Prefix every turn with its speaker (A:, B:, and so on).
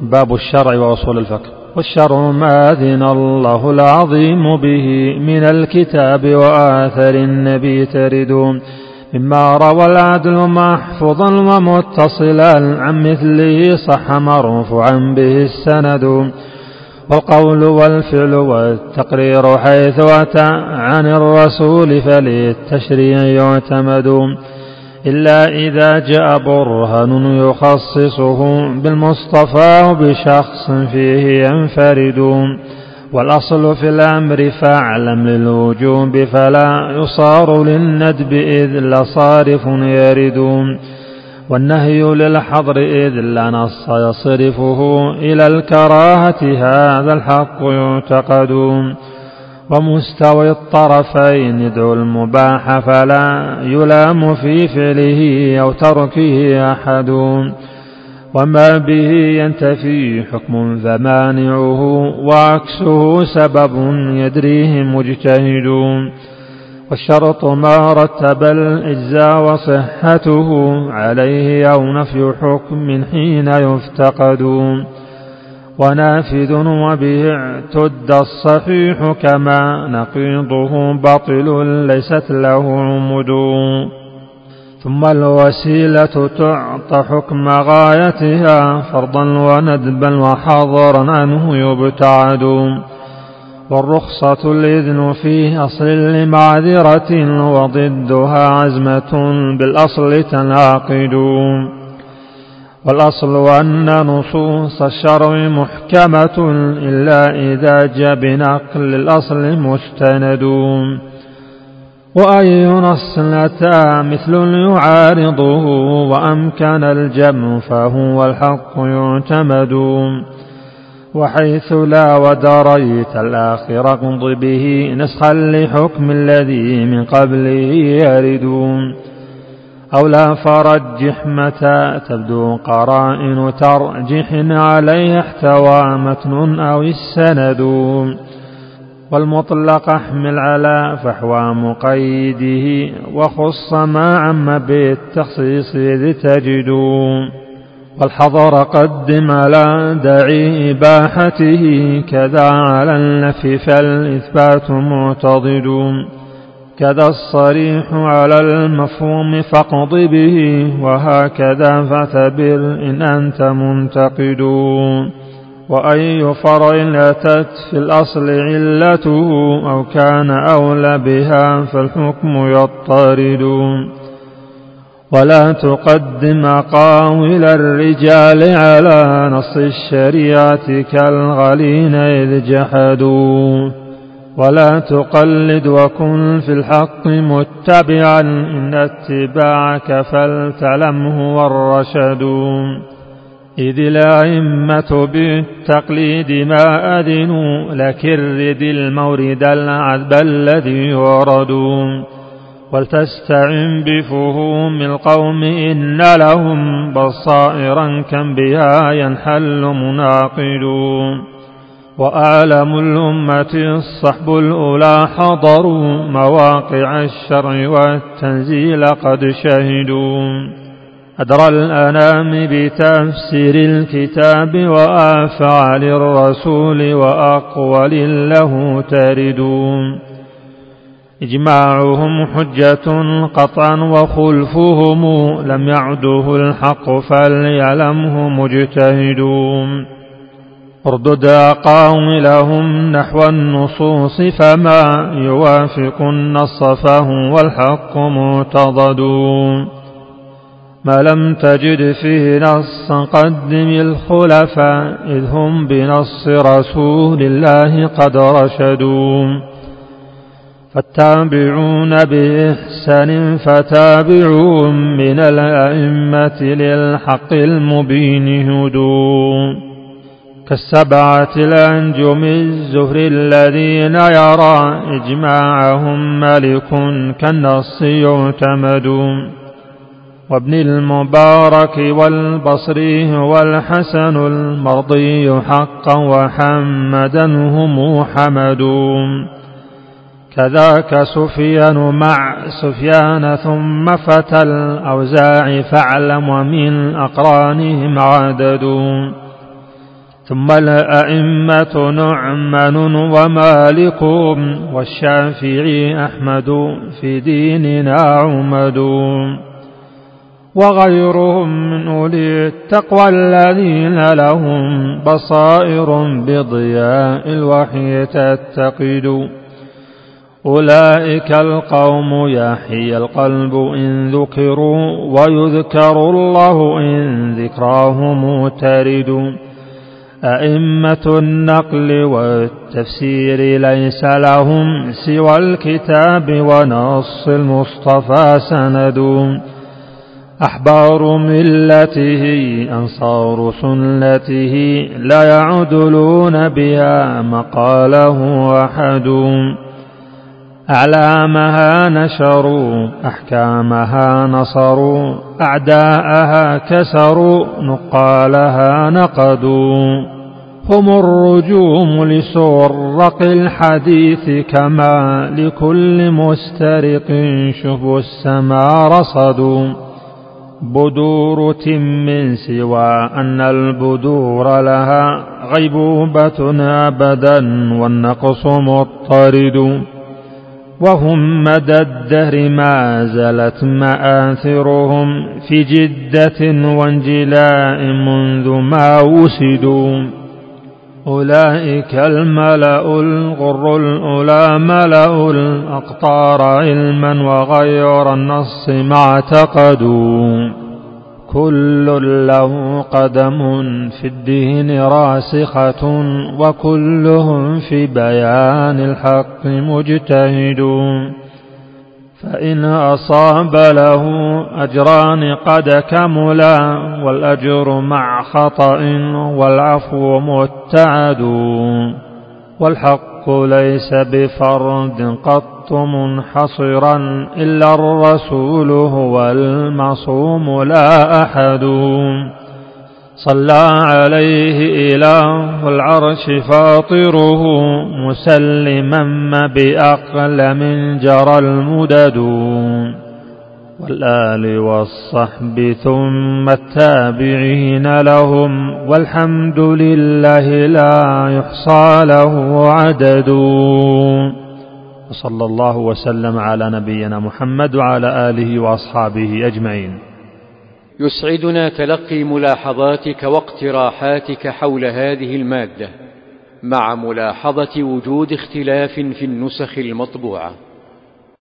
A: باب الشرع وأصول الفقه. والشرع ما أذن الله العظيم به من الكتاب وآثر النبي ترد. مما روى العدل محفوظا ومتصلا عن مثله صح مرفوعا به السند. والقول والفعل والتقرير حيث أتى عن الرسول فللتشريع يعتمد. إلا إذا جاء برهان يخصصه بالمصطفى بشخص فيه ينفرد. والأصل في الأمر فاعلم للوجوب فلا يصار للندب إذ لصارف يرد. والنهي للحظر إذ لا نص يصرفه إلى الكراهة هذا الحق يعتقد. ومستوي الطرفين يدعو المباح فلا يلام في فعله أو تركه أحد. وما به ينتفي حكم فمانعه وعكسه سبب يدريه مجتهد. والشرط ما رتب الإجزاء وصحته عليه أو نفي حكم حين يفتقد. ونافذ وبه اعتد الصحيح كما نقيضه باطل ليست له عمد. ثم الوسيلة تعطى حكم غايتها فرضا وندبا وحظرا عنه يبتعد. والرخصة الإذن في أصل لمعذرة وضدها عزمة بالأصل تنعقد. والأصل أن نصوص الشرع محكمة إلا إذا جاء بنقل الأصل مستند. وأي نص أتى مثل يعارضه وأمكن الجمع فهو الحق يعتمد. وحيث لا ودريت الآخر اقض به نسخا لحكم الذي من قبله يرد. أو لا فرجح متى تبدو قرائن ترجح عليه احتوى متن أو السند. والمطلق احمل على فحوى مقيده وخص ما عم بالتخصيص إذ تجد. والحظر قدم على داعي إباحته كذا على النفي فالإثبات معتضد. كذا الصريح على المفهوم فاقض به وهكذا فاعتبر إن أنت منتقد. وأي فرع أتت في الأصل علته أو كان أولى بها فالحكم يضطرد ولا تقدم قاول الرجال على نص الشريعة كالغلين إذ جحدوا. ولا تقلد وكن في الحق متبعا إن اتباعك فلتعلم هو الرشد إذ الأئمة بالتقليد ما أذنوا لكرد المورد العذب الذي يورد. ولتستعن بفهوم القوم إن لهم بصائرا كم بها ينحل مناقدون وأعلم الأمة الصحب الأولى حضروا مواقع الشرع والتنزيل قد شهدوا. أدرى الأنام بتفسير الكتاب وأفعال الرسول وأقوال له تردون إجماعهم حجة قطعا وخلفهم لم يعده الحق فليعلمه مجتهدون. اردد قاولهم نحو النصوص فما يوافق النص فهو الحق معتضد ما لم تجد فيه نصا قدم الخلفاء إذ هم بنص رسول الله قد رشدوا فالتابعون بإحسان فتابعون من الأئمة للحق المبين هدوم كالسبعة الأنجم الزهر الذين يرى إجماعهم ملك كالنص يعتمد. وابن المبارك والبصري والحسن المرضي حقا وحمدا هم حمد. كذاك سفيان مع سفيان ثم فتى الأوزاع فاعلم ومن أقرانهم عدد. ثم الأئمة نعمان ومالك والشافعي أحمد في ديننا عمد وغيرهم من أولي التقوى الذين لهم بصائر بضياء الوحي تتقد. أولئك القوم يحيي القلب إن ذكروا ويذكر الله إن ذكراهم ترد أئمة النقل والتفسير ليس لهم سوى الكتاب ونص المصطفى سند. أحبار ملته أنصار سنته لا يعدلون بها مقاله أحد. أعلامها نشروا أحكامها نصروا أعداءها كسروا نقالها نقدوا. هم الرجوم لسرق الحديث كما لكل مسترق شب السما رصدوا. بدور من سوى أن البدور لها غيبوبة أبدا والنقص مضطرد. وهم مدى الدهر ما زلت مآثرهم في جدة وانجلاء منذ ما وسدوا. أولئك الملأ الغر الأولى ملأ الأقطار علما وغير النص ما اعتقدوا. كل له قدم في الدين راسخة وكلهم في بيان الحق مجتهد. فإن أصاب له أجران قد كملا والأجر مع خطأ والعفو متعد. والحق ليس بفرد قط منحصرا إلا الرسول هو المعصوم لا أحد. صلى عليه إله العرش فاطره مسلما بأقل من جرى المدد. والآل والصحب ثم التابعين لهم والحمد لله لا يحصى له عدد. وصلى الله وسلم على نبينا محمد وعلى آله وأصحابه أجمعين.
B: يسعدنا تلقي ملاحظاتك واقتراحاتك حول هذه المادة مع ملاحظة وجود اختلاف في النسخ المطبوعة.